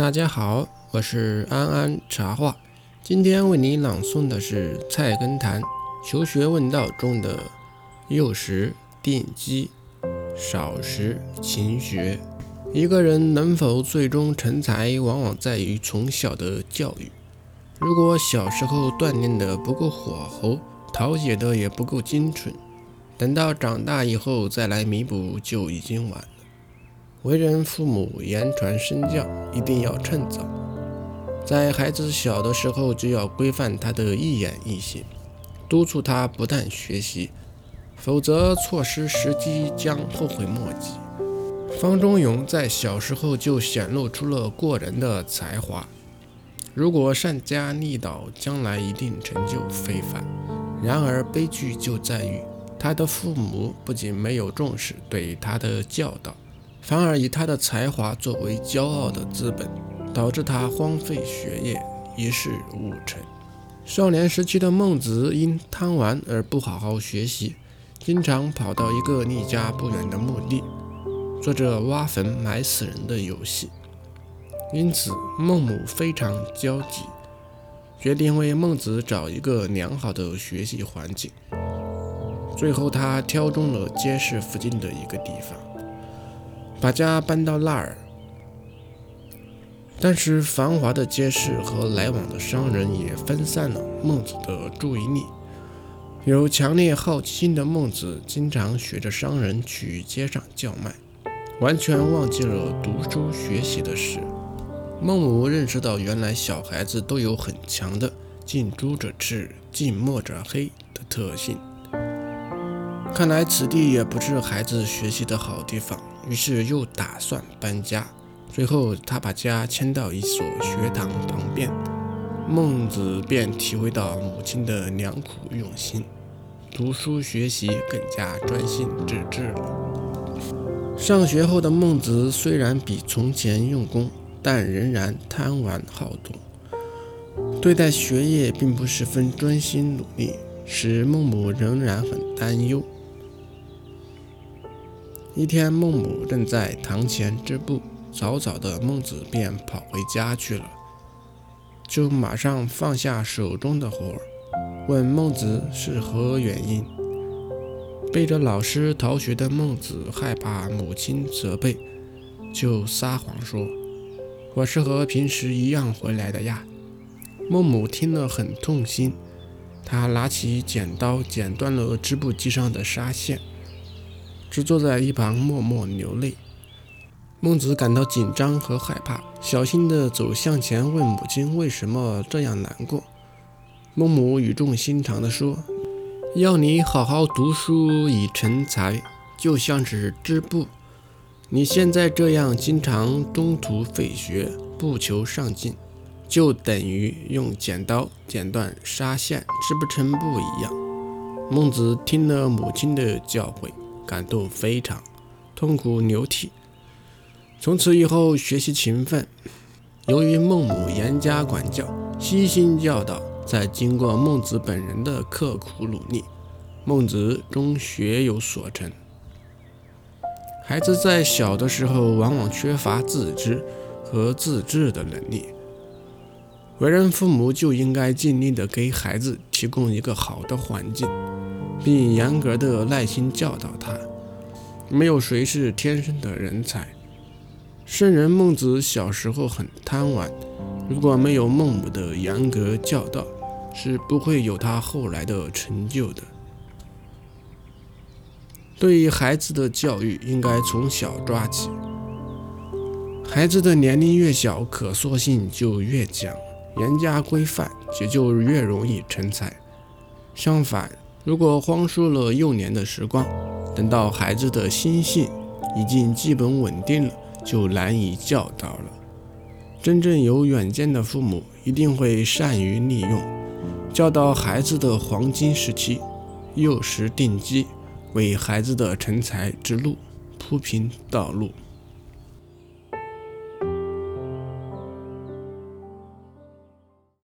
大家好，我是安安茶话，今天为你朗诵的是《菜根谭·求学问道》中的“幼时定机，少时勤学”。一个人能否最终成才，往往在于从小的教育。如果小时候锻炼的不够火候，讨解的也不够精准，等到长大以后再来弥补，就已经晚。为人父母，言传身教，一定要趁早。在孩子小的时候，就要规范他的一言一行，督促他不断学习，否则错失时机将后悔莫及。方中勇在小时候就显露出了过人的才华，如果善加力导，将来一定成就非凡。然而悲剧就在于，他的父母不仅没有重视对他的教导。反而以他的才华作为骄傲的资本，导致他荒废学业，一事无成。少年时期的孟子因贪玩而不好好学习，经常跑到一个离家不远的墓地，做着挖坟埋死人的游戏。因此，孟母非常焦急，决定为孟子找一个良好的学习环境。最后，他挑中了街市附近的一个地方。把家搬到那儿，但是繁华的街市和来往的商人也分散了孟子的注意力。有强烈好奇心的孟子经常学着商人去街上叫卖，完全忘记了读书学习的事。孟母认识到，原来小孩子都有很强的“近朱者赤，近墨者黑”的特性。看来此地也不是孩子学习的好地方。于是又打算搬家，最后他把家迁到一所学堂旁边。孟子便体会到母亲的良苦用心，读书学习更加专心致志了。上学后的孟子虽然比从前用功，但仍然贪玩好动，对待学业并不十分专心努力，使孟母仍然很担忧。一天，孟母正在堂前织布，早早的孟子便跑回家去了，就马上放下手中的活，问孟子是何原因。背着老师逃学的孟子害怕母亲责备，就撒谎说：“我是和平时一样回来的呀。”孟母听了很痛心，她拿起剪刀剪断了织布机上的纱线。只坐在一旁默默流泪。孟子感到紧张和害怕，小心地走向前问母亲为什么这样难过。孟母语重心长地说：“要你好好读书以成才，就像是织布。你现在这样经常中途废学，不求上进，就等于用剪刀剪断纱线织不成布一样。”孟子听了母亲的教诲。感动非常，痛苦流涕。从此以后学习勤奋。由于孟母严加管教、悉心教导，在经过孟子本人的刻苦努力，孟子终学有所成。孩子在小的时候往往缺乏自知和自制的能力，为人父母就应该尽力的给孩子提供一个好的环境。并严格的耐心教导他。没有谁是天生的人才。圣人孟子小时候很贪玩，如果没有孟母的严格教导，是不会有他后来的成就的。对于孩子的教育，应该从小抓起。孩子的年龄越小，可塑性就越强，严加规范，也就越容易成才。相反，如果荒疏了幼年的时光，等到孩子的心性已经基本稳定了，就难以教导了。真正有远见的父母一定会善于利用教导孩子的黄金时期，幼时定基，为孩子的成才之路铺平道路。